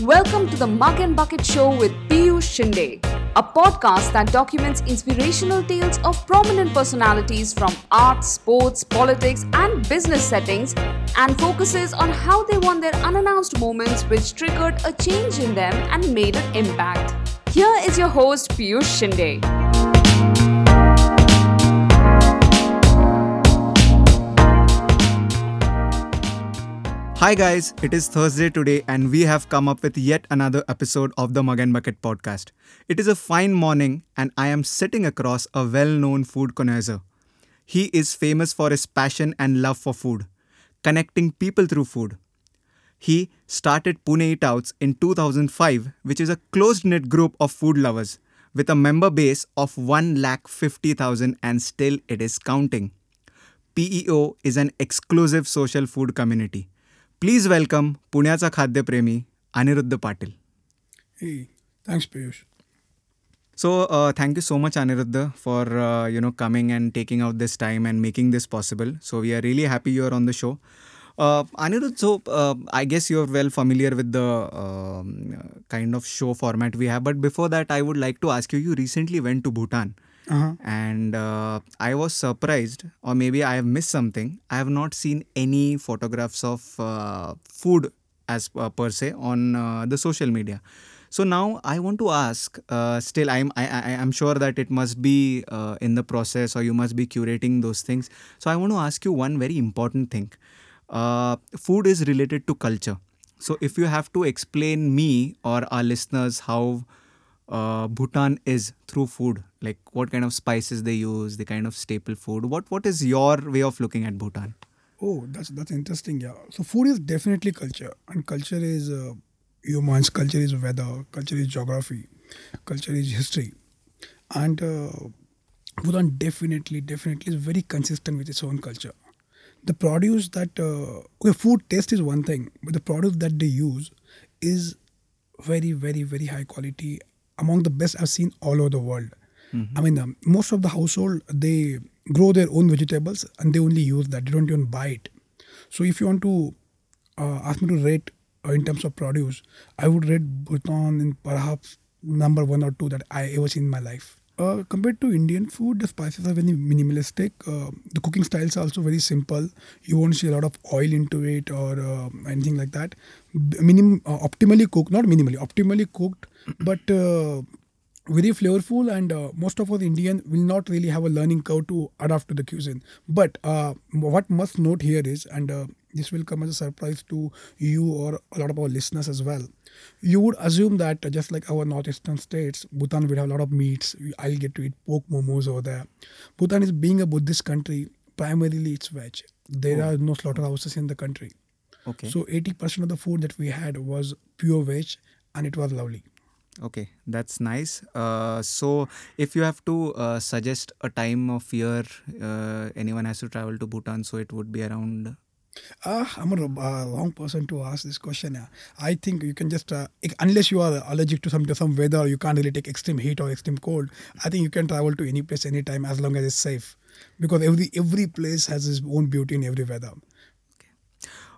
Welcome to the Mug and Bucket Show with Piyush Shinde, a podcast that documents inspirational tales of prominent personalities from arts, sports, politics, and business settings and focuses on how they won their unannounced moments which triggered a change in them and made an impact. Here is your host Piyush Shinde. Hi guys, it is Thursday today and we have come up with yet another episode of the Mug and Bucket podcast. It is a fine morning and I am sitting across a well-known food connoisseur. He is famous for his passion and love for food, connecting people through food. He started Pune Eat Outs in 2005, which is a closed-knit group of food lovers with a member base of 1,50,000 and still it is counting. PEO is an exclusive social food community. Please welcome पुण्याचा खाद्यप्रेमी Anirudh Patil Hey, thanks, Piyush. So thank you so much Anirudh for you know coming and taking out this time and making this possible so we are really happy you are on the show Anirudh, so uh, I guess you're well familiar with the um, kind of show format we have. But before that, I would like to ask you. You recently went to Bhutan, Uh-huh. and uh, I was surprised, or maybe I have missed something. I have not seen any photographs of uh, food as uh, per se on uh, the social media. So now I want to ask. Uh, still, I'm I, I I'm sure that it must be uh, in the process, or you must be curating those things. So I want to ask you one very important thing. Food is related to culture. So if you have to explain me or our listeners how uh, Bhutan is through food, like what kind of spices they use, the kind of staple food. What what is your way of looking at Bhutan? Oh, that's that's interesting. Yeah. So food is definitely culture, and culture is uh, humans. Culture is weather. Culture is geography. Culture is history, and uh, Bhutan definitely, definitely is very consistent with its own culture. The produce that uh, okay, food taste is one thing, but the produce that they use is very, very, very high quality. Among the best I've seen all over the world. I mean, um, most of the household they grow their own vegetables and they only use that. They don't even buy it. So if you want to uh, ask me to rate uh, in terms of produce, I would rate Bhutan in perhaps number one or two that I ever seen in my life. Uh, compared to Indian food, the spices are very minimalistic. Uh, the cooking styles are also very simple. You won't see a lot of oil into it or uh, anything like that. Minim, uh, optimally cooked, not minimally, optimally cooked, but uh, very flavorful and uh, most of us indian will not really have a learning curve to adapt to the cuisine but what must note here is and this will come as a surprise to you or a lot of our listeners as well you would assume that just like our northeastern states bhutan would have a lot of meats i'll get to eat pork momos over there bhutan is being a buddhist country primarily it's veg there Oh. are no slaughterhouses in the country Okay. so 80% of the food that we had was pure veg and it was lovely okay, that's nice. Uh, so if you have to uh, suggest a time of year uh, anyone has to travel to Bhutan, so it would be around. Ah, I'm a uh, wrong person to ask this question. Yeah. I think you can just, uh, unless you are allergic to some to some weather, you can't really take extreme heat or extreme cold. I think you can travel to any place anytime as long as it's safe, because every every place has its own beauty in every weather.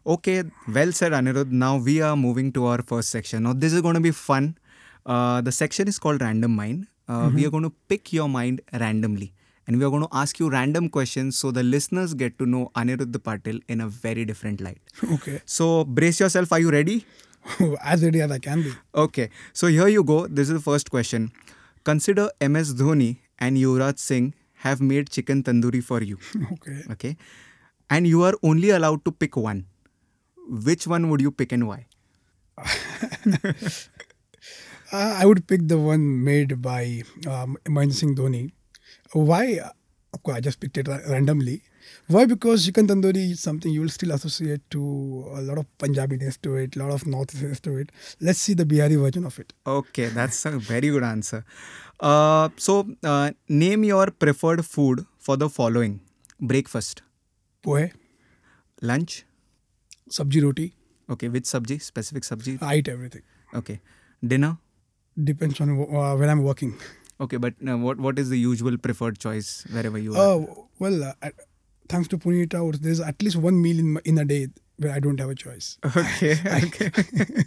Okay, well said, Anirudh. Now we are moving to our first section. Now this is going to be fun. Uh, the section is called Random Mind. Uh, We are going to pick your mind randomly, and we are going to ask you random questions so the listeners get to know Anirudh Patil in a very different light. Okay, So brace yourself. Are you ready? as ready as I can be. Okay. So here you go. This is the first question. Consider MS Dhoni and Yuvraj Singh have made chicken tandoori for you. Okay, Okay. And you are only allowed to pick one. Which one would you pick and why? uh, I would pick the one made by um, Mahendra Singh Dhoni. Why? Of course, I just picked it randomly. Why? Because chicken tandoori is something you will still associate to a lot of Punjabiness to it, a lot of Northeasterness to it. Let's see the Bihari version of it. Okay, that's a very good answer. Uh, so, uh, name your preferred food for the following breakfast, Pohe, lunch. sabji roti, Okay, which sabji? Specific sabji. I eat everything. Okay, dinner. Depends on uh, when I'm working. Okay, but uh, what what is the usual preferred choice wherever you are? Oh, well, uh, thanks to Pune Eat Out, there's at least one meal in, in a day where I don't have a choice. Okay. Okay.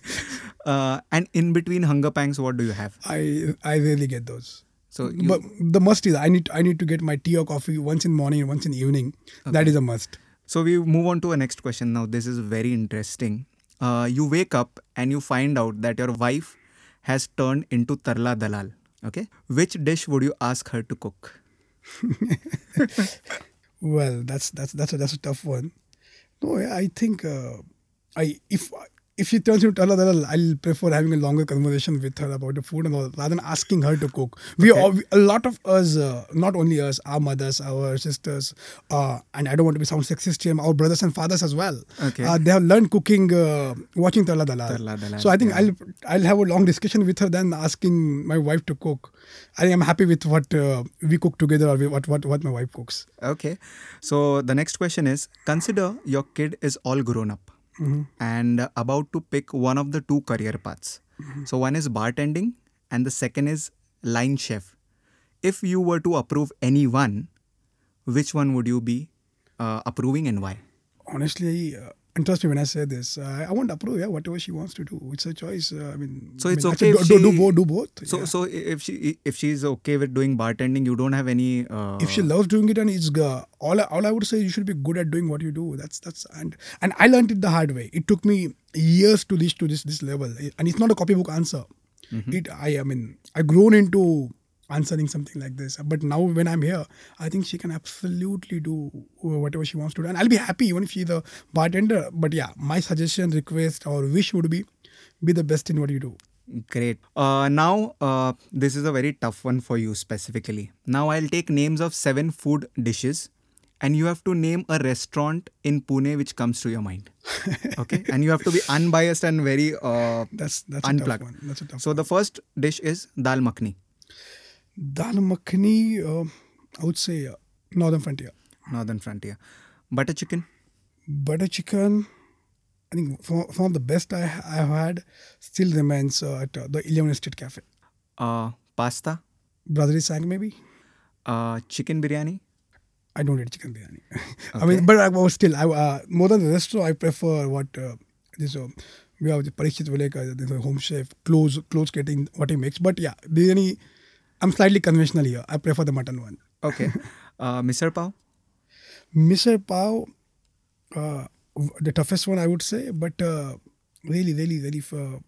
uh, and in between hunger pangs, what do you have? I I rarely get those. So you, but the must is I need I need to get my tea or coffee once in morning and once in evening. That is a must. So we move on to a next question now. This is very interesting. Uh, you wake up and you find out that your wife has turned into Tarla Dalal. Okay. Which dish would you ask her to cook? Well, that's that's that's a, that's a tough one. No, I think uh, I if if she turns into Dalal, I'll prefer having a longer conversation with her about the food and all, rather than asking her to cook. We Okay. all, a lot of us, uh, not only us, our mothers, our sisters, uh, and I don't want to be sound sexist here, our brothers and fathers as well. Okay. Uh, they have learned cooking uh, watching. Tarla Dalal, So I think yeah. I'll I'll have a long discussion with her than asking my wife to cook. I think I'm happy with what uh, we cook together or what what what my wife cooks. Okay. So the next question is consider your kid is all grown up and about to pick one of the two career paths. So one is bartending and the second is line chef. If you were to approve any one, which one would you be uh, approving and why? honestly, uh, and trust me when I say this, uh, I won't approve. Yeah, whatever she wants to do, it's her choice. Uh, I mean, So I it's mean, okay Do, if do, do, she- both, do both. So yeah. so if she if she's okay with doing bartending, you don't have any. Uh, if she loves doing it and it's uh, all, I, all I would say you should be good at doing what you do. That's that's and and I learned it the hard way. It took me years to reach to this this level, and it's not a copybook answer. Mm-hmm. It I I mean I grown into answering something like this but now when i'm here i think she can absolutely do whatever she wants to do and i'll be happy even if she's a bartender but yeah my suggestion request or wish would be be the best in what you do Great. Uh, now, uh, this is a very tough one for you specifically. Now, I'll take names of seven food dishes, and you have to name a restaurant in Pune which comes to your mind. Okay, and you have to be unbiased and very uh, that's that's a unplugged. tough one that's a tough So, the first dish is dal makhni, Dal makhani, uh, I would say uh, Northern Frontier. Northern Frontier. Butter chicken, Butter chicken, I think some, of the best I have had still remains uh, at uh, the Eleven Estate Cafe. uh, pasta, Brotherly Sang maybe. uh, chicken biryani. I don't eat chicken biryani. I mean, but I was still I, uh, more than the restaurant. I prefer what this. We have the Parikshit Valekar, this uh, home chef, close close getting what he makes. But yeah, biryani. I'm slightly conventional here. I prefer the mutton one. Okay, uh, misal pav, Misal pav, uh, the toughest one I would say, but uh, really, really, really for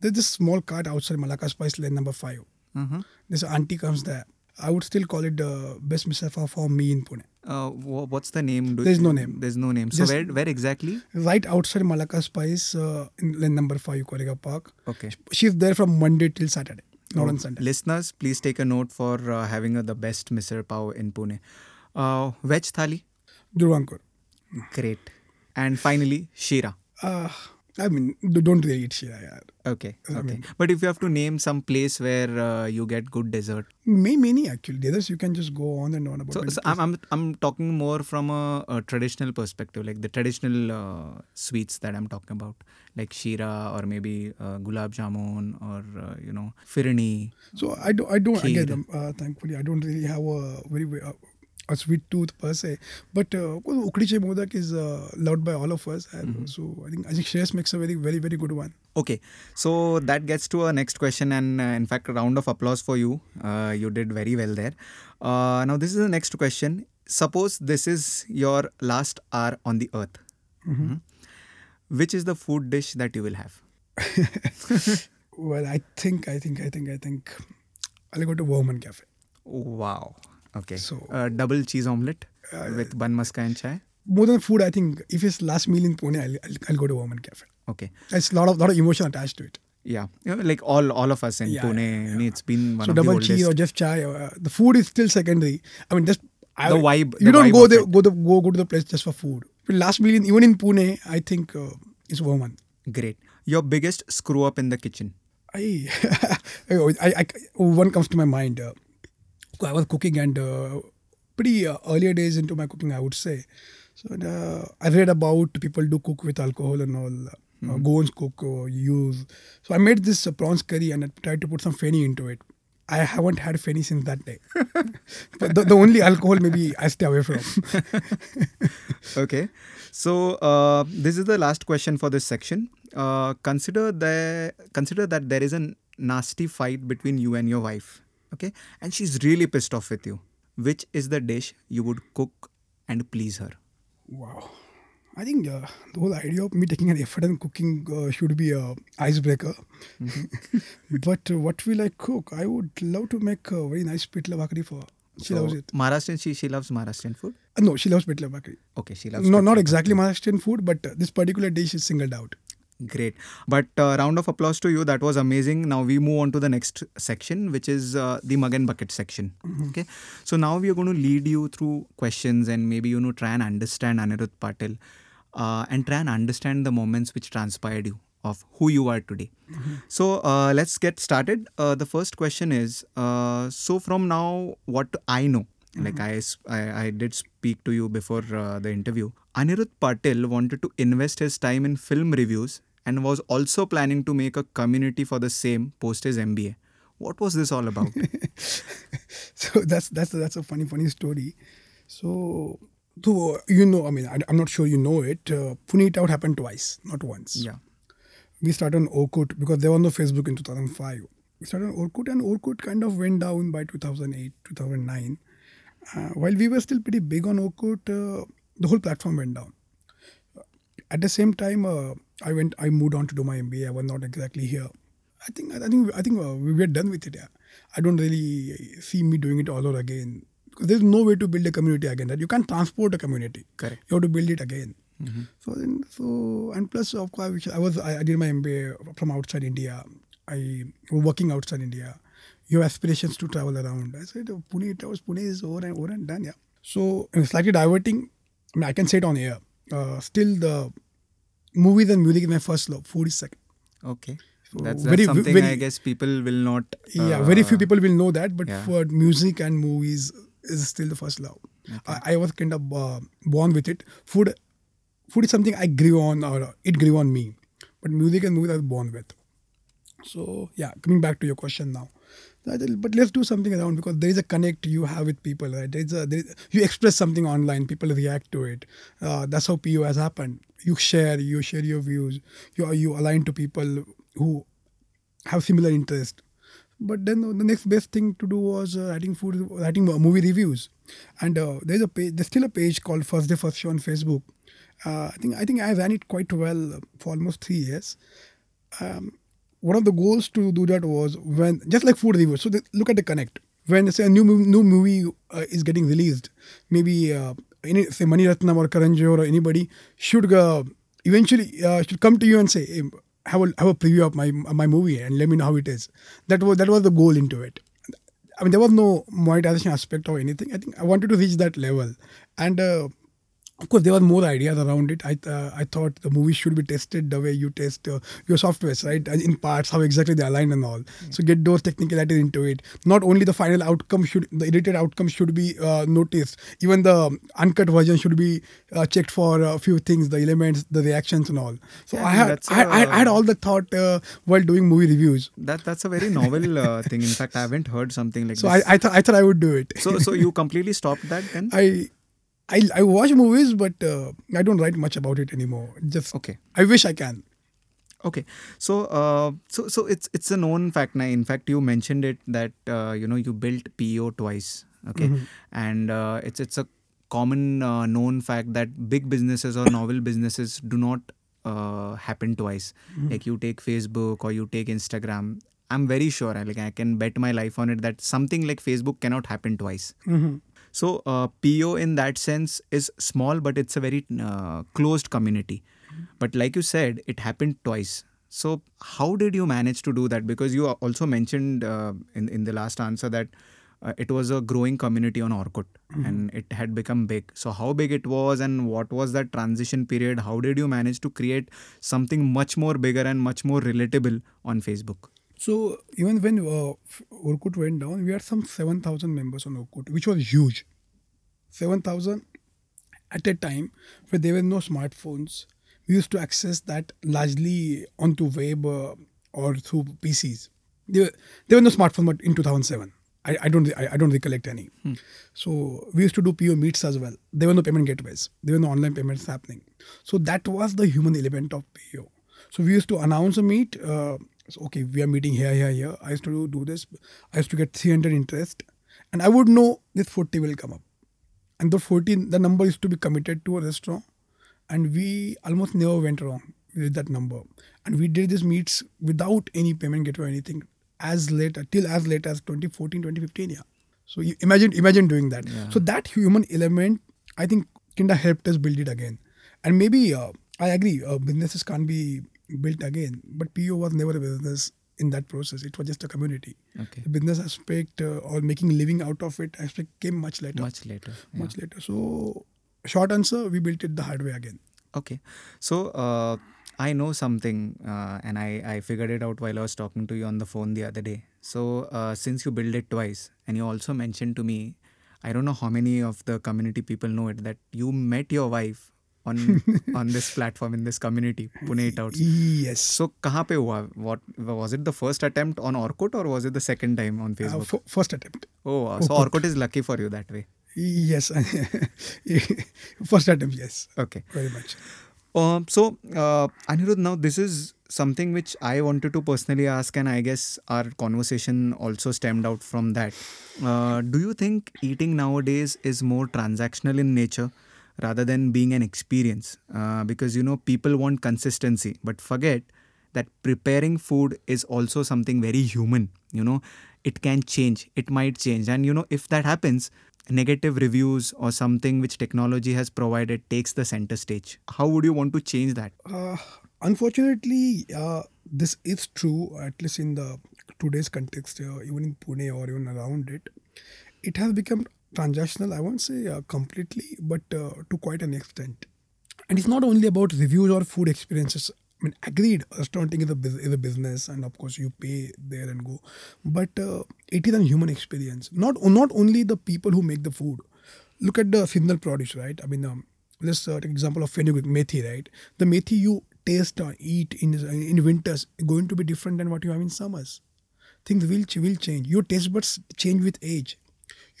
there's this small cart outside Malacca Spice Lane number five. Mhm. This auntie comes there. I would still call it the best misal pav for me in Pune. Uh, what's the name? Do- There's no name. There's no name. So Just- where where exactly? Right outside Malacca Spice uh, in lane number five, Koregaon Park. Okay. She's there from Monday till Saturday, not on Sunday. Listeners, please take a note for uh, having uh, the best misal pav in Pune. Uh, veg thali, Durvankur. great. And finally, shira. Uh, I mean, don't really eat shira. yaar. Okay, I okay. mean- But if you have to name some place where uh, you get good dessert, May many actually. The others you can just go on and on about. so, so I'm, I'm I'm talking more from a, a traditional perspective, like the traditional uh, sweets that I'm talking about, like shira or maybe uh, gulab jamun or uh, you know firni. So I don't, I don't again, uh, thankfully, I don't really have a very, very uh, a sweet tooth per se. But uh, ukdiche modak is uh, loved by all of us. And Mm-hmm. So I think I think Shreyas makes a very, very, very good one. Okay, so that gets to our next question, and uh, in fact, a round of applause for you. Uh, you did very well there. Uh, now, this is the next question. Suppose this is your last hour on the earth. Mhm. Which is the food dish that you will have? Well, I think, I think, I think, I think I'll go to Vohuman Cafe. Wow. Okay. So- uh, double cheese omelette with bun maska and chai. More than food, I think if it's last meal in Pune, I'll, I'll, I'll go to Vohuman Cafe. Okay. It's a lot of lot of emotion attached to it. Yeah. You know, like all all of us in Yeah, Pune, yeah, yeah. it's been one so of the. So, double oldest. cheese or just chai. Uh, the food is still secondary. I mean, just I, The vibe- You the don't vibe go there, go the go go to the place just for food. But last meal, in, even in Pune, I think uh, is Vohuman. Great. Your biggest screw up in the kitchen. I, I, I, one comes to my mind. Uh, I was cooking and uh, pretty uh, earlier days into my cooking, I would say. So uh, I read about people do cook with alcohol and all. Uh, Goans cook or use. So I made this uh, prawns curry and I tried to put some Feni into it. I haven't had Feni since that day. but the, the only alcohol maybe I stay away from. okay. So uh, this is the last question for this section. Uh, consider the consider that there is a nasty fight between you and your wife. Okay, and she's really pissed off with you. Which is the dish you would cook and please her? Wow. I think uh, the whole idea of me taking an effort and cooking uh, should be a icebreaker. but uh, what will I cook? I would love to make a very nice pitla bhakri for her. She So, loves it. Maharashtrian. She she loves Maharashtrian food. Uh, no, she loves pitla bhakri. Okay, she loves. No, not exactly Maharashtrian food, but uh, this particular dish is singled out. Great. But uh, round of applause to you. That was amazing. Now we move on to the next section, which is uh, the mug and bucket section. Okay. So now we are going to lead you through questions and maybe you know try and understand Anirudh Patil, uh, and try and understand the moments which transpired you of who you are today. So uh, let's get started. Uh, the first question is: uh, so from now, what I know. Like I I did speak to you before uh, the interview. Anirudh Patil wanted to invest his time in film reviews and was also planning to make a community for the same post his MBA. What was this all about? so that's that's that's a funny funny story. So, you know, I mean, I, I'm not sure you know it. Uh, Pune Eat Out happened twice, not once. yeah. we started on Orkut because there was no Facebook in 2005. We started on Orkut and Orkut kind of went down by 2008, 2009. Uh, while we were still pretty big on Orkut, uh, the whole platform went down. At the same time, uh, I went, I moved on to do my MBA. I was not exactly here. I think, I think, I think uh, we were done with it. Yeah. I don't really see me doing it all over again because there's no way to build a community again. That you can't transport a community. Correct. You have to build it again. So then, so and plus, of course, I was I, I did my MBA from outside India. I was working outside India. You have aspirations to travel around. I said, oh, Pune, it was Pune is over and over and done. Yeah. So slightly diverting. I mean, I can say it on air. Uh, still, the movies and music is my first love. Food is second. Okay. So That's, that's very- something very- I guess people will not. yeah, very few uh, people will know that, but yeah. for music and movies is still the first love. I, I was kind of uh, born with it. Food, food is something I grew on, or it grew on me. But music and movies I was born with. So yeah, coming back to your question now. But let's do something around because there is a connect you have with people, right? There is a, there is, you express something online, people react to it. Uh, that's how PO has happened. You share, you share your views. You you align to people who have similar interest. But then the next best thing to do was uh, writing food, writing uh, movie reviews, and uh, there's a page. There's still a page called First Day First Show on Facebook. Uh, I think I think I ran it quite well for almost three years. Um, one of the goals to do that was when just like food reviews. So they, look at the connect. When say a new new movie uh, is getting released, maybe uh, any say Mani Ratnam or Karan Johar or anybody should uh, eventually uh, should come to you and say, hey, have a have a preview of my my movie and let me know how it is. That was that was the goal into it. I mean, there was no monetization aspect or anything. I think I wanted to reach that level, and uh, of course, there were more ideas around it. I uh, I thought the movie should be tested the way you test uh, your softwares, right? In parts, how exactly they align and all. So get those technicalities into it. Not only the final outcome should, the edited outcome should be uh, noticed. Even the uncut version should be uh, checked for a few things, the elements, the reactions, and all. So Yeah, I had I, I, I had all the thought uh, while doing movie reviews. That that's a very novel uh, thing. In fact, I haven't heard something like that. So I this. I thought I thought I would do it. so so you completely stopped that then? I I I watch movies, but uh, I don't write much about it anymore. Just Okay. I wish I can. Okay, so uh, so so it's it's a known fact now. In fact, you mentioned it that uh, you know you built PO twice. Okay, and uh, it's it's a common uh, known fact that big businesses or novel businesses do not uh, happen twice. Like you take Facebook or you take Instagram. I'm very sure. Like I can bet my life on it that something like Facebook cannot happen twice. So uh, PO in that sense is small, but it's a very uh, closed community. But like you said, it happened twice. So how did you manage to do that? Because you also mentioned uh, in in the last answer that uh, it was a growing community on Orkut and it had become big. So how big it was and what was that transition period? How did you manage to create something much more bigger and much more relatable on Facebook? So even when uh, Orkut went down, we had some seven thousand members on Orkut, which was huge. Seven thousand at a time where there were no smartphones. We used to access that largely onto web uh, or through PCs. There, were- there were no smartphones but in 2007, I, I don't I, I don't recollect any. So we used to do PO meets as well. There were no payment gateways. There were no online payments happening. So that was the human element of PO. So we used to announce a meet. Uh, so, okay, we are meeting here, here, here. I used to do this. I used to get 300 interest, and I would know this 40 will come up. And the 14, the number used to be committed to a restaurant, and we almost never went wrong with that number. And we did these meets without any payment gateway or anything as late till as late as 2014, 2015. Yeah. So you imagine imagine doing that. Yeah. So that human element, I think, kinda helped us build it again. And maybe uh, I agree, uh, businesses can't be built again, but PO was never a business in that process. It was just a community. Okay. The business aspect uh, or making living out of it aspect came much later. Much later. yeah. Much later. So, short answer, we built it the hard way again. Okay. So uh, I know something, uh, and I, I figured it out while I was talking to you on the phone the other day. So uh, since you built it twice, and you also mentioned to me, I don't know how many of the community people know it that you met your wife on on this platform in this community Pune Eat Out yes. So kahan pe hua? What was it the first attempt on orkut or was it the second time on uh, facebook? uh, f- first attempt. Oh wow. so orkut is lucky for you that way. Yes. First attempt yes. Okay. Very much. Um, so uh, anirudh now this is something which i wanted to personally ask and i guess our conversation also stemmed out from that. Uh, do you think eating nowadays is more transactional in nature? Rather than being an experience? Uh, because you know, people want consistency, but forget that preparing food is also something very human. You know, it can change, it might change, and you know, if that happens, negative reviews or something which technology has provided takes the center stage. How would you want to change that? Uh, unfortunately, uh, this is true, at least in the today's context, uh, even in Pune or even around it. It has become transactional, I won't say uh, completely, but uh, to quite an extent. And it's not only about reviews or food experiences. I mean, agreed, restauranting is a, bus- is a business, and of course, you pay there and go. But uh, it is a human experience. Not not only the people who make the food. Look at the seasonal produce, right? I mean, um, let's uh, take example of fenugreek, methi, right? The methi you taste or eat in in winters going to be different than what you have in summers. Things will will change. Your taste buds change with age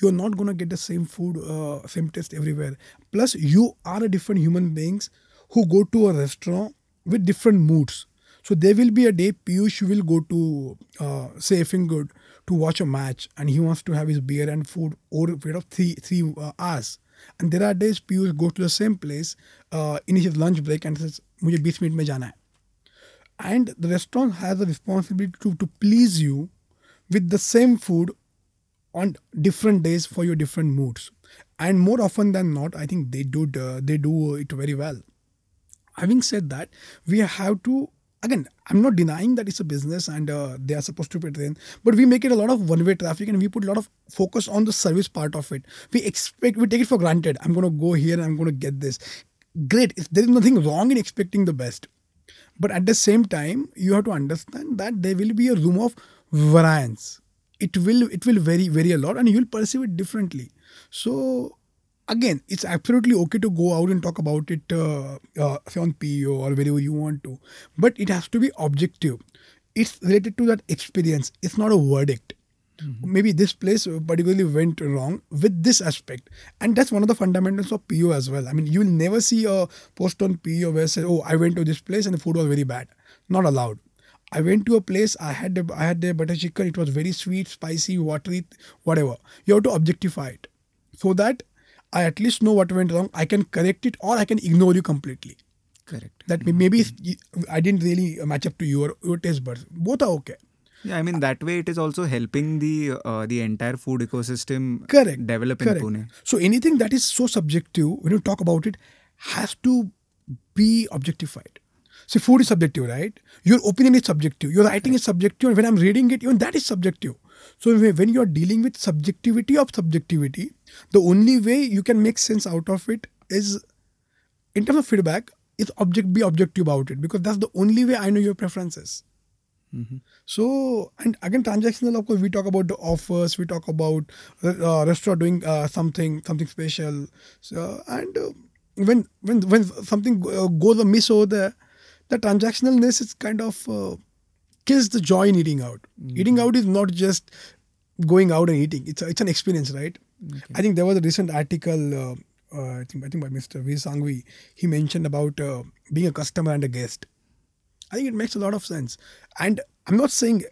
You're not gonna get the same food, uh, same taste everywhere. Plus, you are a different human beings who go to a restaurant with different moods. So there will be a day Piyush will go to uh, say effing good to watch a match and he wants to have his beer and food over a period of three three uh, hours. And there are days Piyush go to the same place uh, in his lunch break and says, "मुझे 20 minute में जाना है." And the restaurant has a responsibility to, to please you with the same food on different days for your different moods. And more often than not, I think they do uh, they do it very well. Having said that, we have to again. I'm not denying that it's a business and uh, they are supposed to be trained, but we make it a lot of one-way traffic and we put a lot of focus on the service part of it. We expect we take it for granted. I'm going to go here and I'm going to get this. Great. If there is nothing wrong in expecting the best, but at the same time, you have to understand that there will be a room of variance. It will it will vary vary a lot, and you will perceive it differently. So again, it's absolutely okay to go out and talk about it, uh, uh, say on PEO or wherever you want to, but it has to be objective. It's related to that experience. It's not a verdict. Maybe this place particularly went wrong with this aspect, and that's one of the fundamentals of PO as well. I mean, you will never see a post on PO where say, "Oh, I went to this place and the food was very bad." Not allowed. I went to a place. I had the, I had their butter chicken. It was very sweet, spicy, watery, whatever. You have to objectify it so that I at least know what went wrong. I can correct it or I can ignore you completely. Correct. That may- maybe I didn't really match up to your your taste buds. Both are okay. Yeah, I mean that way it is also helping the uh, the entire food ecosystem Correct. develop Correct. in Pune. So anything that is so subjective, when you talk about it, has to be objectified. See, food is subjective, right? Your opinion is subjective. Your writing is subjective. And when I'm reading it, even that is subjective. So when you are dealing with subjectivity of subjectivity, the only way you can make sense out of it is, in terms of feedback, is object be objective about it because that's the only way I know your preferences. So, and again, transactional, of course, we talk about the offers, we talk about uh, restaurant doing uh, something, something special. So, and uh, when when when something uh, goes amiss over there, the transactionalness is kind of uh, kills the joy in eating out. Eating out is not just going out and eating. It's a, it's an experience, right? I think there was a recent article. Uh, uh, I think I think by Mr. V. Sanghvi. He mentioned about uh, being a customer and a guest. I think it makes a lot of sense. And I'm not saying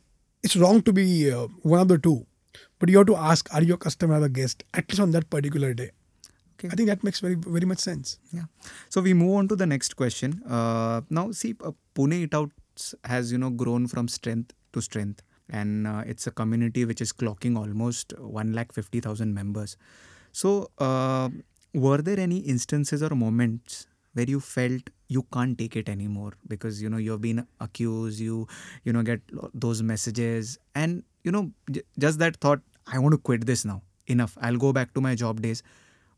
it's wrong to be uh, one of the two, but you have to ask: Are you a customer or a guest? At least on that particular day. Okay. I think that makes very very much sense. Yeah. So we move on to the next question. Uh, now, see, uh, Pune Eat Outs has you know grown from strength to strength, and uh, it's a community which is clocking almost one lakh fifty thousand members. So, uh, were there any instances or moments where you felt you can't take it anymore because you know you've been accused, you you know get those messages, and you know j- just that thought, I want to quit this now. Enough. I'll go back to my job days.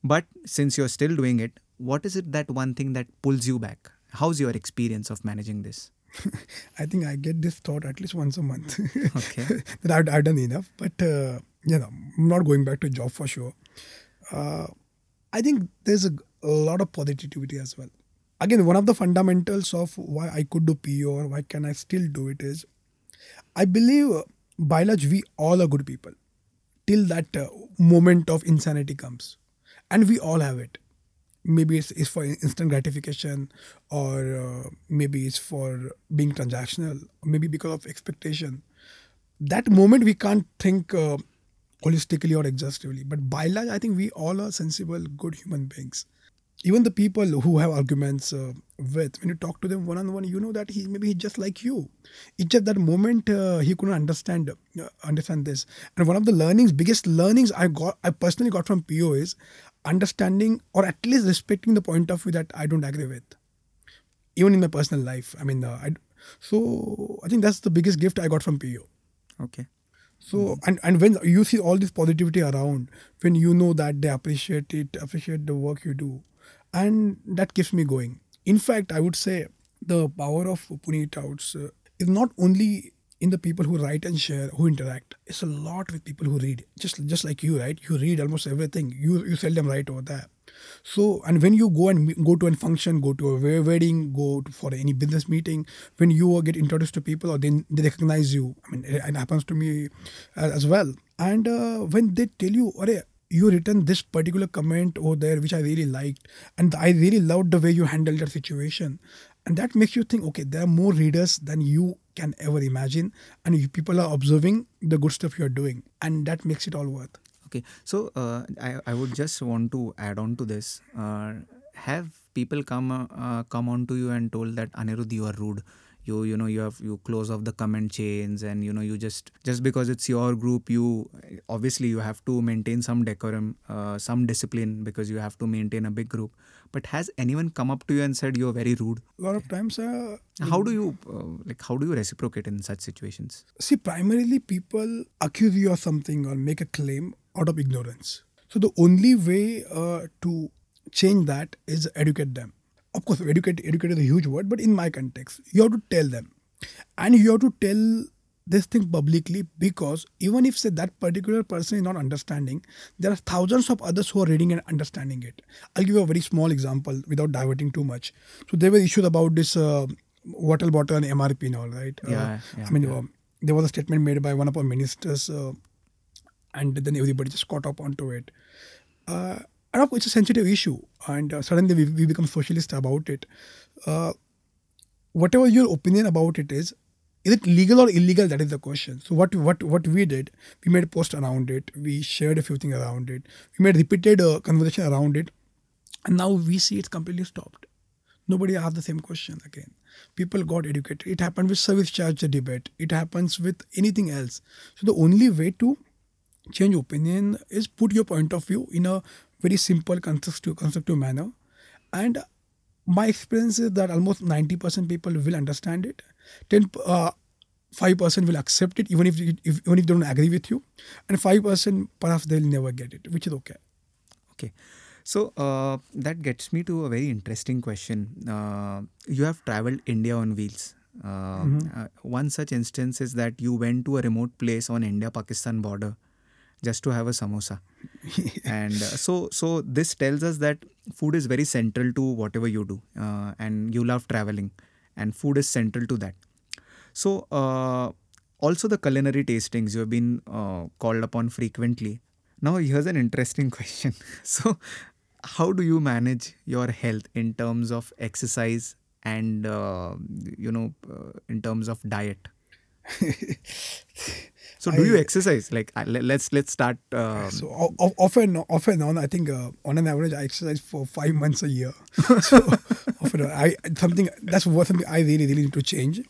But since you're still doing it, what is it that one thing that pulls you back? How's your experience of managing this? I think I get this thought at least once a month Okay. that I've, I've done enough. But uh, you know, I'm not going back to job for sure. Uh, I think there's a, a lot of positivity as well. Again, one of the fundamentals of why I could do PO or why can I still do it is, I believe uh, by large we all are good people till that uh, moment of insanity comes, and we all have it. Maybe it's, it's for instant gratification or uh, maybe it's for being transactional maybe because of expectation. That moment we can't think uh, holistically or exhaustively. But by large i think we all are sensible good human beings. Even the people who have arguments uh, with when you talk to them one on one you know that he maybe he's just like you. It's just that moment uh, he couldn't understand uh, understand this. And one of the learnings biggest learnings i got i personally got from po is understanding or at least respecting the point of view that i don't agree with even in my personal life i mean uh, I, so i think that's the biggest gift i got from po Okay. so and and when you see all this positivity around, when you know that they appreciate it, appreciate the work you do, and that keeps me going. In fact, I would say the power of Pune Eat Outs uh, is not only in the people who write and share, who interact. It's a lot with people who read. Just just like you, right? You read almost everything. You you seldom write over there. So and when you go and go to a function, go to a wedding, go to, for any business meeting, when you get introduced to people or then they recognize you. I mean, it, happens to me uh, as well. And uh, when they tell you, "Arey, you written this particular comment over there which I really liked, and I really loved the way you handled that situation," and that makes you think, okay, there are more readers than you can ever imagine, and you, people are observing the good stuff you are doing, and that makes it all worth. Okay. So uh, I I would just want to add on to this. Uh, have people come uh, come on to you and told that Anirudh you are rude. You you know you have you close off the comment chains and you know you just just because it's your group you obviously you have to maintain some decorum uh, some discipline because you have to maintain a big group but has anyone come up to you and said you're very rude A lot of times, uh, how do you uh, like how do you reciprocate in such situations See, primarily people accuse you of something or make a claim out of ignorance. So the only way uh, to change that is educate them. Of course, educate educate is a huge word, but in my context, you have to tell them, and you have to tell this thing publicly because even if say that particular person is not understanding, there are thousands of others who are reading and understanding it. I'll give you a very small example without diverting too much. So there were issues about this uh, water bottle and MRP and all, right? Uh, Yeah, yeah, I mean, yeah. uh, there was a statement made by one of our ministers, uh, and then everybody just caught up onto it. Uh, and it's a sensitive issue, and uh, suddenly we, we become socialist about it. Uh, whatever your opinion about it is, is it legal or illegal? That is the question. So what what what we did, we made a post around it, we shared a few things around it, we made repeated uh, conversation around it, and now we see it's completely stopped. Nobody asked the same question again. People got educated. It happened with service charge debate. It happens with anything else. So the only way to change opinion is put your point of view in a very simple, constructive, constructive manner. And my experience is that almost 90% people will understand it. 10, uh, 5% will accept it even if, if even if they don't agree with you. And 5% perhaps they'll never get it, which is okay. Okay. So uh, that gets me to a very interesting question. Uh, you have traveled India on wheels. Uh, uh, one such instance is that you went to a remote place on India-Pakistan border just to have a samosa. and uh, so, so this tells us that food is very central to whatever you do, uh, and you love traveling, and food is central to that. So, uh, also the culinary tastings you have been uh, called upon frequently. Now, here's an interesting question. So, how do you manage your health in terms of exercise and uh, you know uh, in terms of diet? So, do you exercise? Like, uh, let's let's start. Um, So often, often on, I think uh, on an average, I exercise for five months a year. so often, I something that's what something I really, really need to change.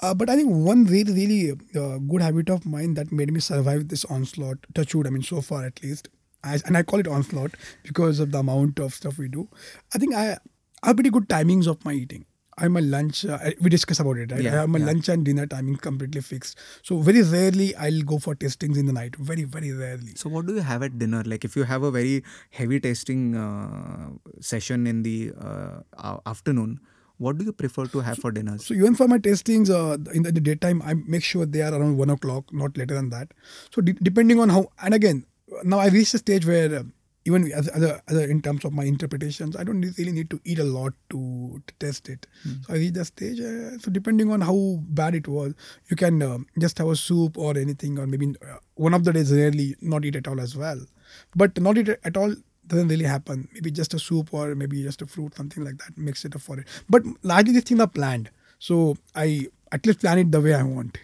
Uh, but I think one really, really uh, good habit of mine that made me survive this onslaught, touchwood, I mean, so far at least, I, and I call it onslaught because of the amount of stuff we do. I think I, I have pretty good timings of my eating. I have my lunch, uh, we discuss about it, right? Yeah, I have my yeah. lunch and dinner timing completely fixed. So very rarely I'll go for tastings in the night. Very, very rarely. So, what do you have at dinner? Like, if you have a very heavy tasting uh, session in the uh, afternoon, what do you prefer to have for dinners? So even for my tastings uh, in the, in the daytime, I make sure they are around one o'clock, not later than that. So de- depending on how, and again, now I reached a stage where uh, even as, as a, in terms of my interpretations, I don't really need to eat a lot to, to test it. So I reached that stage. Uh, so depending on how bad it was, you can uh, just have a soup or anything, or maybe uh, one of the days rarely not eat at all as well. But not eat at all doesn't really happen. Maybe just a soup or maybe just a fruit, something like that. Mix it up for it. But largely these things are planned. So I at least plan it the way I want.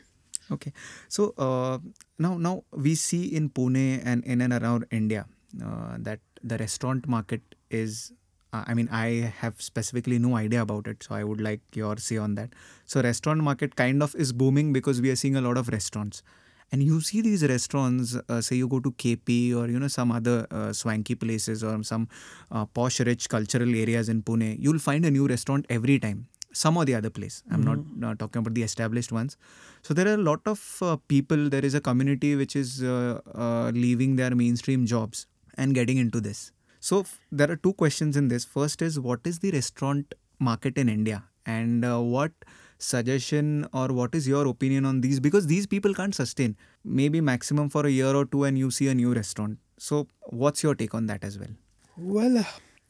Okay, so uh, now now we see in Pune and in and around India that the restaurant market is. Uh, I mean, I have specifically no idea about it, so I would like your say on that. So, restaurant market kind of is booming because we are seeing a lot of restaurants, and you see these restaurants. Uh, say you go to KP or you know some other uh, swanky places or some uh, posh, rich cultural areas in Pune. You'll find a new restaurant every time, some or the other place. I'm not uh, talking about the established ones. So there are a lot of uh, people. There is a community which is uh, uh, leaving their mainstream jobs and getting into this. So there are two questions in this. First is what is the restaurant market in India, and uh, what suggestion or what is your opinion on these? Because these people can't sustain. Maybe maximum for a year or two, and you see a new restaurant. So what's your take on that as well? Well, uh,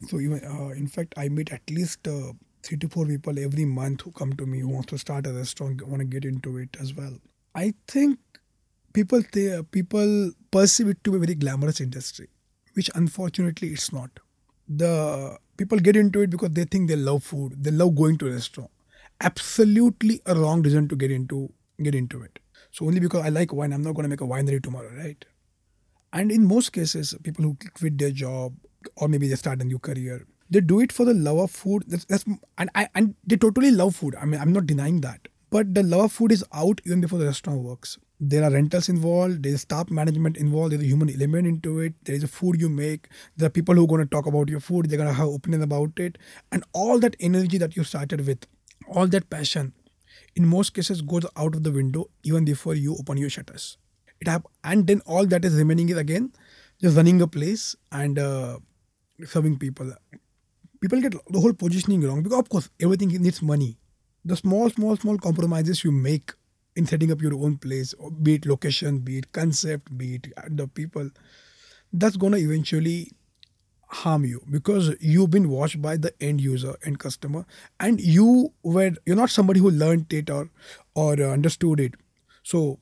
so even uh, in fact, I meet at least uh, three to four people every month who come to me who wants to start a restaurant, want to get into it as well. I think people th- people perceive it to be a very glamorous industry, which unfortunately it's not. The people get into it because they think they love food, they love going to a restaurant. Absolutely a wrong reason to get into get into it. So only because I like wine, I'm not going to make a winery tomorrow, right? And in most cases, people who quit their job or maybe they start a new career, they do it for the love of food. That's, that's and I and they totally love food. I mean, I'm not denying that. But the love of food is out even before the restaurant works. There are rentals involved. There is staff management involved. There's a human element into it. There is a food you make. There are people who are going to talk about your food. They're going to have opinion about it, and all that energy that you started with, all that passion, in most cases goes out of the window even before you open your shutters. It and then all that is remaining is again just running a place and uh, serving people. People get the whole positioning wrong because of course everything needs money. The small, small, small compromises you make in setting up your own place, be it location, be it concept, be it the people, that's gonna eventually harm you because you've been watched by the end user and customer and you were you're not somebody who learned it or or uh, understood it. So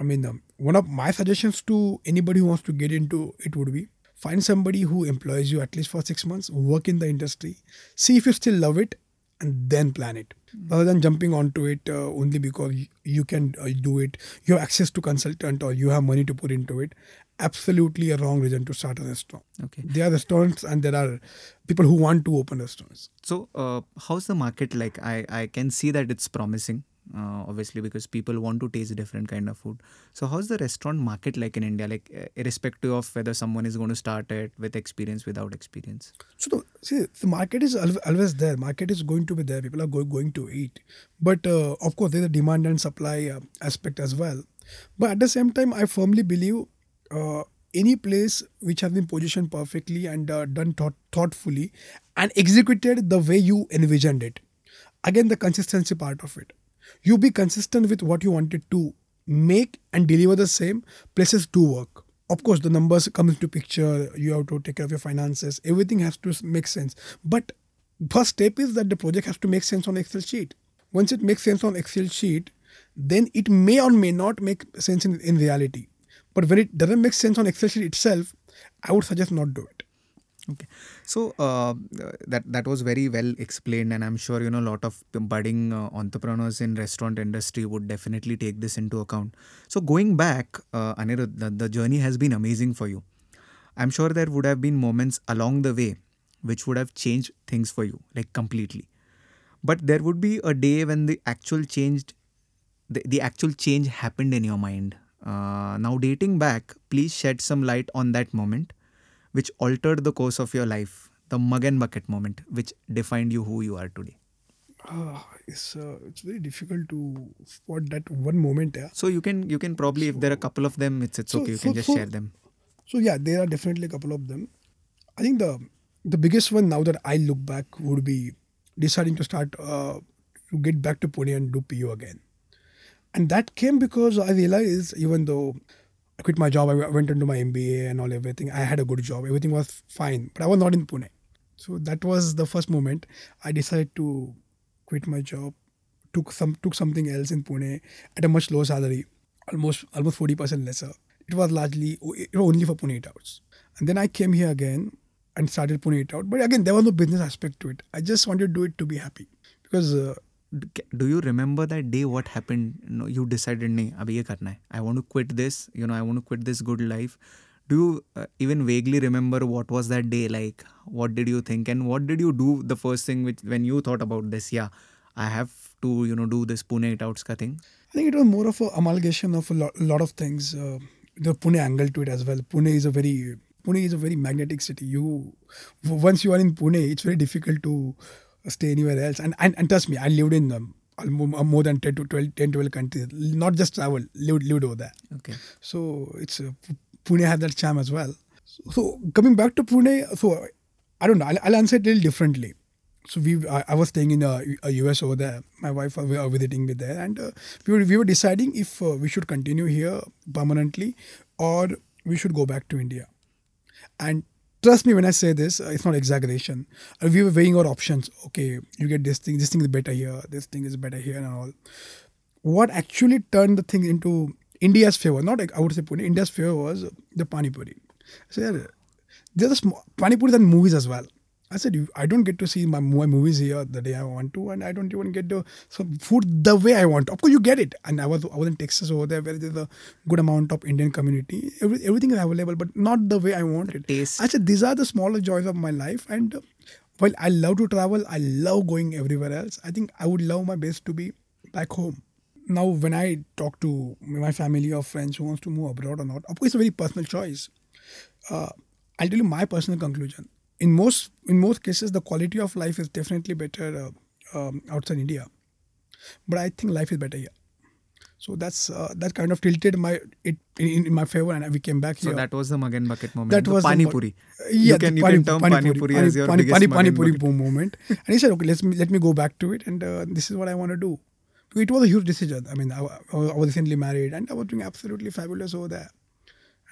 i mean um, one of my suggestions to anybody who wants to get into it would be find somebody who employs you at least for 6 months work in the industry see if you still love it and then plan it rather than jumping onto it uh, only because you, can uh, do it. You have access to consultant or you have money to put into it. Absolutely a wrong reason to start a restaurant. Okay. there are restaurants and there are people who want to open restaurants. So, uh, how's the market like? I, I can see that it's promising, uh, obviously, because people want to taste different kind of food. So, how's the restaurant market like in India? Like, uh, irrespective of whether someone is going to start it with experience, without experience. so the, see the market is always, there market is going to be there people are go, going to eat but uh, of course there's a demand and supply uh, aspect as well but at the same time i firmly believe uh, any place which has been positioned perfectly and done thought, thoughtfully and executed the way you envisioned it again the consistency part of it you be consistent with what you wanted to make and deliver the same. Places do work. Of course the numbers come into picture. You have to take care of your finances. Everything has to make sense. But first step is that the project has to make sense on excel sheet. Once it makes sense on excel sheet then it may or may not make sense in, in reality. But when it doesn't make sense on Excel sheet itself, I would suggest not do it. Okay, so uh, that that was very well explained, and I'm sure you know a lot of budding uh, entrepreneurs in restaurant industry would definitely take this into account. So going back, uh, Anirudh, the, the journey has been amazing for you. I'm sure there would have been moments along the way which would have changed things for you, like completely. But there would be a day when the actual changed, the, the actual change happened in your mind. Uh, now dating back, please shed some light on that moment which altered the course of your life, the mug and bucket moment, which defined you who you are today? Uh, it's uh, it's very difficult to spot that one moment. Yeah. So you can you can probably if there are a couple of them, it's it's So- okay. You so- can just so- share them. So yeah, there are definitely a couple of them. I think the the biggest one now that I look back would be deciding to start uh, to get back to Pune and do PU again. And that came because I realized even though quit my job, I went into my MBA and all everything. I had a good job, everything was fine, but I was not in Pune. So that was the first moment I decided to quit my job, took some took something else in Pune at a much lower salary, almost almost forty percent lesser. It was largely it was only for Pune outs. And then I came here again and started Pune Eat Out. But again, there was no business aspect to it. I just wanted to do it to be happy because uh, do you remember that day what happen you decided नहीं अब ये करना है I want to quit this you know I want to quit this good life do you even vaguely remember what was that day like what did you think and what did you do the first thing which when you thought about this या I have to, you know, do this Pune Eat Outs thing? I think it was more of a amalgamation of a lot, lot of things. Uh, the Pune angle to it as well. Pune is a very Pune is a very magnetic city. You once you are in Pune, it's very difficult to stay anywhere else. And and, and trust me, I lived in um, uh, more than 10 to 12, 10, 12 countries. Not just travel, lived, lived over there. Okay. So it's uh, Pune has that charm as well. So, so coming back to Pune, so I don't know. I'll, I'll answer it a little differently. So we, I, I was staying in a, a US over there. My wife was uh, visiting me there, and uh, we were we were deciding if uh, we should continue here permanently or we should go back to India. And trust me when I say this, uh, it's not exaggeration. Uh, we were weighing our options. Okay, you get this thing. This thing is better here. This thing is better here, and all what actually turned the thing into India's favor, not like I would say Pune, India's favor was the Pani Puri. I said, there's a small, Pani Puri and movies as well. I said, I don't get to see my, my movies here the day I want to, and I don't even get to some food the way I want. Of course, you get it. And I was I was in Texas over there, where there's a good amount of Indian community. Every, everything is available, but not the way I want it. taste. I said, these are the smaller joys of my life, and uh, while I love to travel, I love going everywhere else. I think I would love my best to be back home now when I talk to my family or friends who wants to move abroad or not, of course, it's a very personal choice. Uh, I'll tell you my personal conclusion. In most in most cases, the quality of life is definitely better uh, um, outside India, but I think life is better here. So that's uh, that kind of tilted my it in, in my favor, and we came back here. So that was the mug and bucket moment. That the was pani puri. yeah, you can you can term pani puri as your pani, biggest pani, pani puri boom moment. and he said, okay, let's me, let me go back to it, and uh, this is what I want to do. It was a huge decision. I mean, I, I was recently married, and I was doing absolutely fabulous over there.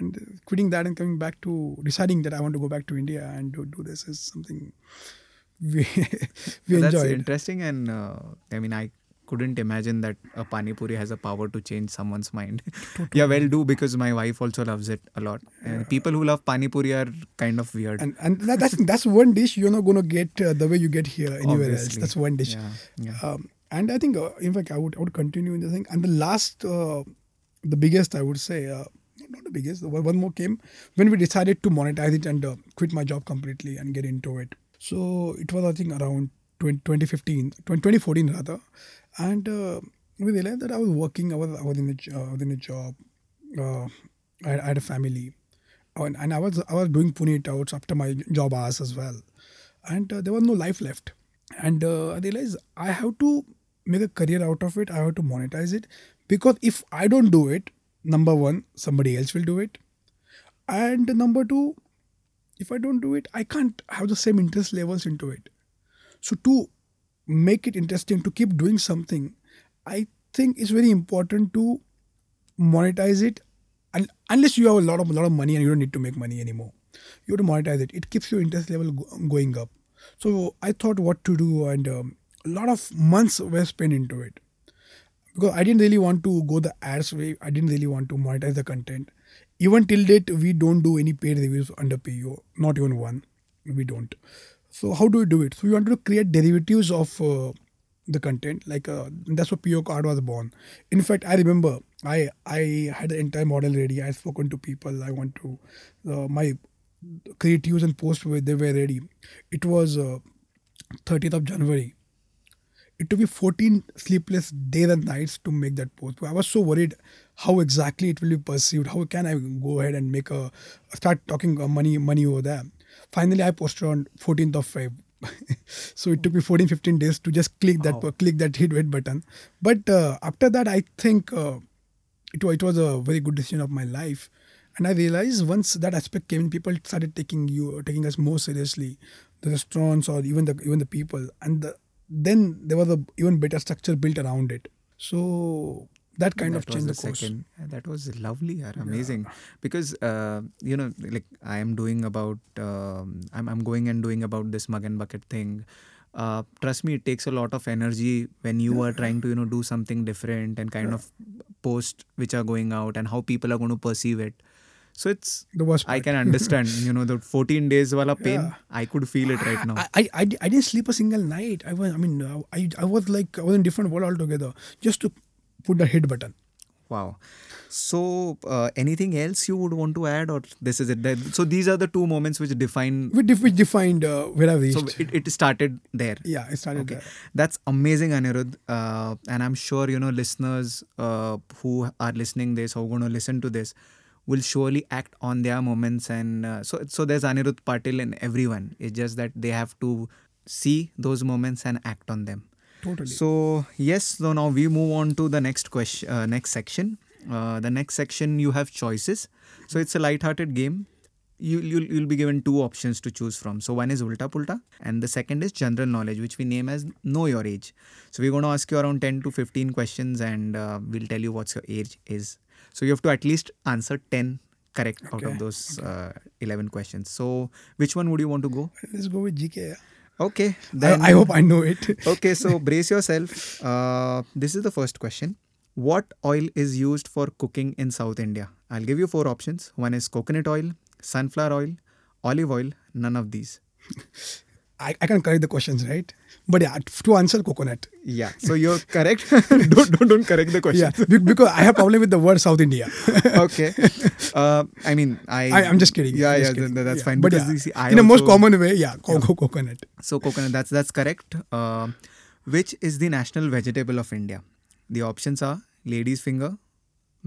And uh, quitting that and coming back to deciding that I want to go back to India and do, do this is something we we That's enjoy. interesting, and uh, I mean, I couldn't imagine that a pani puri has a power to change someone's mind. yeah, well, do because my wife also loves it a lot. And people who love pani puri are kind of weird. And and that, that's that's one dish you're not going to get uh, the way you get here anywhere else. That's one dish. Yeah, yeah. Um, and I think, uh, in fact, I would I would continue in the thing. And the last, uh, the biggest, I would say, uh, not the biggest. One more came when we decided to monetize it and uh, quit my job completely and get into it. So it was, I think, around 20, 2015, 20, 2014 rather, and uh, we realized that I was working. I was I was in a uh, was in job. Uh, I, I had a family, and, and I was I was doing Pune Eat Outs after my job hours as well, and uh, there was no life left. And uh, I realized I have to make a career out of it. I have to monetize it because if I don't do it, number one, somebody else will do it, and number two, if I don't do it, I can't have the same interest levels into it. So to make it interesting, to keep doing something, I think it's very important to monetize it. And unless you have a lot of lot of money and you don't need to make money anymore, you have to monetize it. It keeps your interest level going up. So I thought what to do, and um, a lot of months were spent into it. Because I didn't really want to go the ads way. I didn't really want to monetize the content. Even till date, we don't do any paid reviews under PO. Not even one. We don't. So how do we do it? So we wanted to create derivatives of uh, the content. Like uh, that's what PO card was born. In fact, I remember I I had the entire model ready. I had spoken to people. I want to uh, my creatives and posts were they were ready. It was uh, 30th of January it took me 14 sleepless days and nights to make that post. I was so worried how exactly it will be perceived. How can I go ahead and make a start talking uh, money money over there? Finally, I posted on 14th of Feb. so it took me 14 15 days to just click that click that hit wait button. But uh, after that, I think uh, it was it was a very good decision of my life. And I realized once that aspect came in, people started taking you taking us more seriously, the restaurants or even the even the people, and the, then there was a even better structure built around it. So that kind of changed the the course. second. yeah, That was lovely, yeah, amazing. Because uh, you know, like I am doing about, um, I'm I'm going and doing about this mug and bucket thing. Uh, trust me, it takes a lot of energy when you are trying to you know do something different and kind of post which are going out and how people are going to perceive it. So it's The worst I can understand. you know, the 14 days wala pain. Yeah. I could feel it right now. I, I, I, I didn't sleep a single night. I was I mean uh, I, I was like I was in different world altogether just to put the hit button. Wow. So, uh, anything else you would want to add, or this is it? So, these are the two moments which define. Which, which defined uh, where I reached. So, it, it started there. yeah, I started Okay, there. that's amazing, Anirudh. Uh, and I'm sure you know listeners uh, who are listening this or going to listen to this will surely act on their moments. And uh, so, so there's Anirudh Patil in everyone. It's just that they have to see those moments and act on them. Totally. So yes, so now we move on to the next question, uh, next section. Uh, the next section you have choices. So it's a light-hearted game. You you'll, you'll be given two options to choose from. So one is ulta pulta, and the second is general knowledge, which we name as know your age. So we're going to ask you around ten to fifteen questions, and uh, we'll tell you what's your age is. So you have to at least answer ten correct out of those uh, eleven questions. So which one would you want to go? Let's go with GK. yeah. Okay, I, I hope I know it. okay, so brace yourself. Uh, this is the first question. What oil is used for cooking in South India? I'll give you four options. One is coconut oil, sunflower oil, olive oil, none of these. I, I can correct the questions, right? But yeah, to answer coconut. Yeah, so you're correct. don't, don't don't correct the question. Yeah, be- because I have problem with the word South India. okay. Uh, I mean, I. I, I'm just kidding. Yeah, I'm yeah, kidding. th- that's Yeah. fine. But because yeah, see, I in the most common way, yeah, co- co- coconut. So coconut, that's that's correct. Uh, which is the national vegetable of India? The options are lady's finger,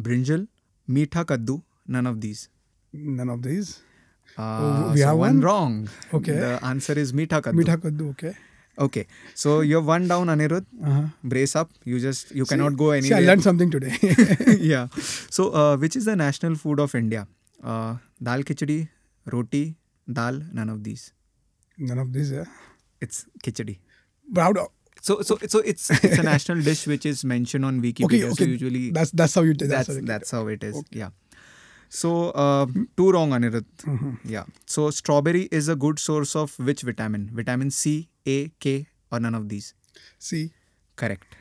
brinjal, meetha kaddu, none of these. None of these. Uh, we so have one one? wrong. Okay. The answer is meetha kaddu. Meetha kaddu, okay. Okay. So you're one down, Anirudh. Uh-huh. Brace up. You just you cannot go See, I learned something today. yeah. So uh, which is the national food of India? Uh, dal khichdi, roti, dal, none of these. None of these, yeah. It's khichdi. How do, So so so it's it's a national dish which is mentioned on Wikipedia. okay, So okay. usually that's that's how you that's, that's how that's how it is. Yeah. So uh, two wrong, Anirudh. Mm-hmm. Yeah. So strawberry is a good source of which vitamin? Vitamin C, A, K, or none of these? See, Correct.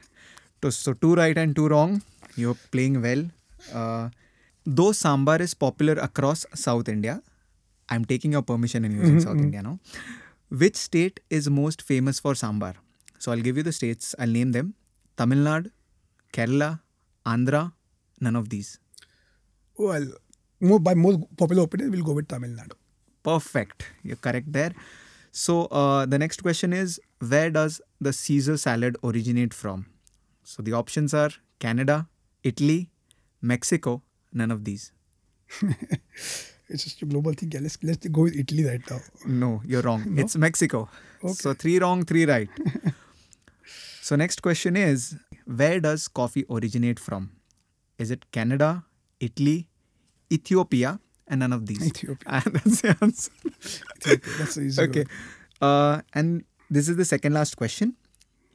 So, so two right and two wrong. You're playing well. Uh, though sambar is popular across South India, I'm taking your permission in using South India now. Which state is most famous for sambar? So I'll give you the states. I'll name them: Tamil Nadu, Kerala, Andhra. None of these. well, more by most popular opinion, we'll go with Tamil Nadu. Perfect. You're correct there. So uh, the next question is where does the Caesar salad originate from? So the options are Canada, Italy, Mexico, none of these. It's just a global thing. Yeah, let's let's go with Italy right now. No, you're wrong. It's Mexico. So three wrong, three right. so next question is where does coffee originate from? Is it Canada, Italy, Ethiopia, and none of these? Ethiopia. And that's the answer. Ethiopia, That's the easy okay. one. Uh, and this is the second last question.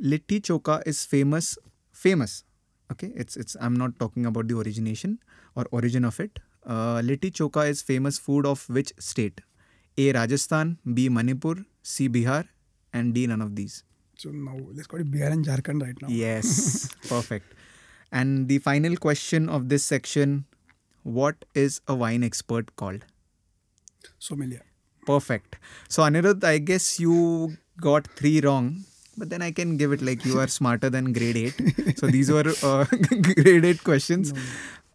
Litti choka is famous. Famous. Okay. It's it's. I'm not talking about the origination or origin of it. Uh, Litti choka is famous food of which state? A. Rajasthan. B. Manipur. C. Bihar. And D. None of these. So now let's go to Bihar and Jharkhand right now. Yes. Perfect. And the final question of this section What is a wine expert called? Sommelier. Perfect. So, Anirudh, I guess you got three wrong, but then I can give it like you are smarter than grade 8. So, these were uh, grade 8 questions.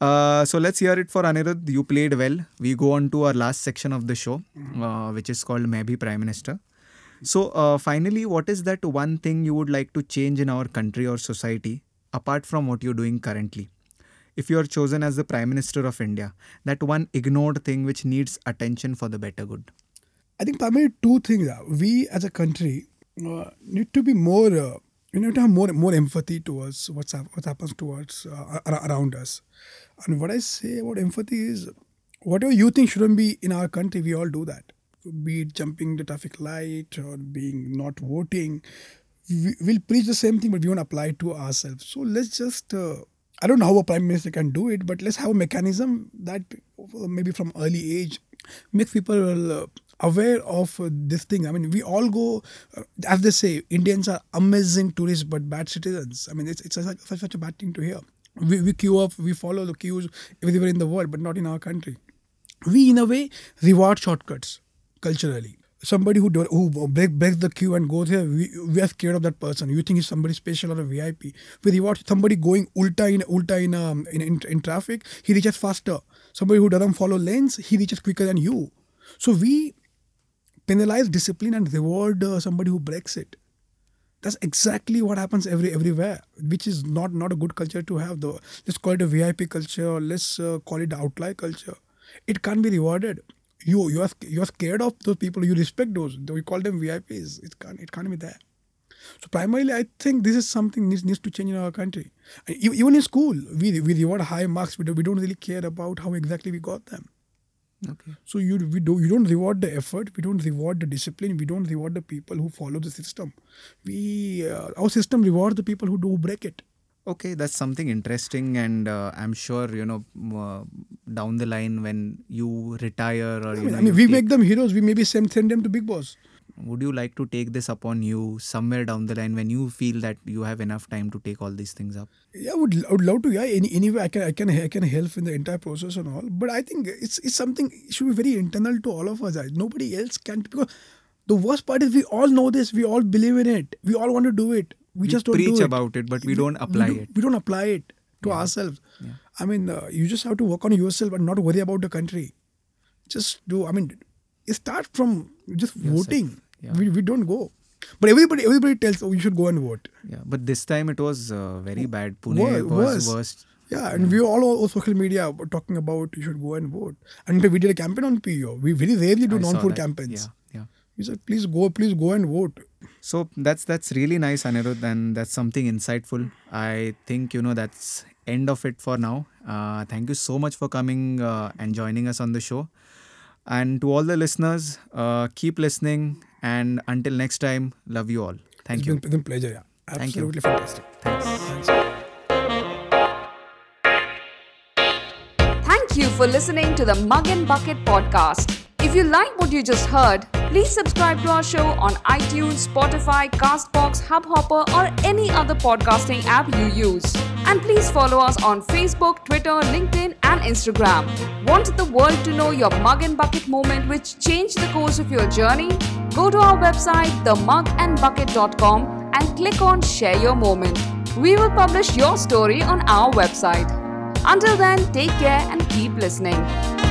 Uh, so, let's hear it for Anirudh. You played well. We go on to our last section of the show, uh, which is called Maybe Prime Minister. So, uh, finally, what is that one thing you would like to change in our country or society apart from what you're doing currently? If you are chosen as the Prime Minister of India, that one ignored thing which needs attention for the better good. I think primarily two things. Are. We as a country uh, need to be more. Uh, we need to have more more empathy towards what's what happens towards uh, ar- around us. And what I say about empathy is, whatever you think shouldn't be in our country, we all do that. Be it jumping the traffic light or being not voting, we, we'll preach the same thing, but we won't apply it to ourselves. So let's just. Uh, I don't know how a prime minister can do it, but let's have a mechanism that uh, maybe from early age makes people uh, aware of uh, this thing. I mean, we all go, as they say, Indians are amazing tourists but bad citizens. I mean, it's, it's such, such a bad thing to hear. We, we queue up, we follow the queues everywhere in the world, but not in our country. We, in a way, reward shortcuts culturally. Somebody who do, who break, breaks the queue and goes here, we, we are scared of that person. You think he's somebody special or a VIP. We reward somebody going ulta in ulta in, um, in, in in traffic. He reaches faster. Somebody who doesn't follow lanes, he reaches quicker than you. So we penalize discipline and reward uh, somebody who breaks it that's exactly what happens every everywhere which is not not a good culture to have though let's call it a vip culture or let's uh, call it outlier culture it can't be rewarded you you are you are scared of those people you respect those though you call them vips it can't it can't be there so primarily i think this is something needs, needs to change in our country And even in school we, we reward high marks we, do, we don't really care about how exactly we got them Okay. so you we do you don't reward the effort, we don't reward the discipline, we don't reward the people who follow the system. We uh, our system rewards the people who do break it. Okay, that's something interesting, and uh, I'm sure you know uh, down the line when you retire or I you mean, know, I mean we make them heroes. We maybe send send them to Bigg Boss. would you like to take this upon you somewhere down the line when you feel that you have enough time to take all these things up? Yeah, I would I would love to. Yeah, any anyway I can I can I can help in the entire process and all. But I think it's it's something it should be very internal to all of us. Nobody else can because the worst part is we all know this. We all believe in it. We all want to do it. We, just don't preach do about it, but we don't apply do- it. We don't apply it to ourselves. I mean, uh, you just have to work on yourself and not worry about the country. Just do. I mean, start from just voting. yeah. We, we don't go. But everybody everybody tells, oh, you should go and vote. Yeah, but this time it was uh, very bad. Pune Wor- was worse. worst. Yeah, and we all over social media were talking about you should go and vote. And we did a campaign on PO. We very rarely do non-food campaigns. Yeah, yeah. We said, please go, please go and vote. So that's that's really nice, Anirudh, and that's something insightful. I think you know that's end of it for now. Uh, thank you so much for coming uh, and joining us on the show. And to all the listeners, uh, keep listening. And until next time, love you all. Thank it's you. Been, been pleasure, yeah. Thank you. Absolutely fantastic. Thanks. Thanks. Thank you for listening to the Mug and Bucket podcast. If you like what you just heard, please subscribe to our show on iTunes, Spotify, Castbox, Hubhopper, or any other podcasting app you use. And please follow us on Facebook, Twitter, LinkedIn, and Instagram. Want the world to know your Mug and Bucket moment which changed the course of your journey? Go to our website, themugandbucket.com, and click on Share Your Moment. We will publish your story on our website. Until then, take care and keep listening.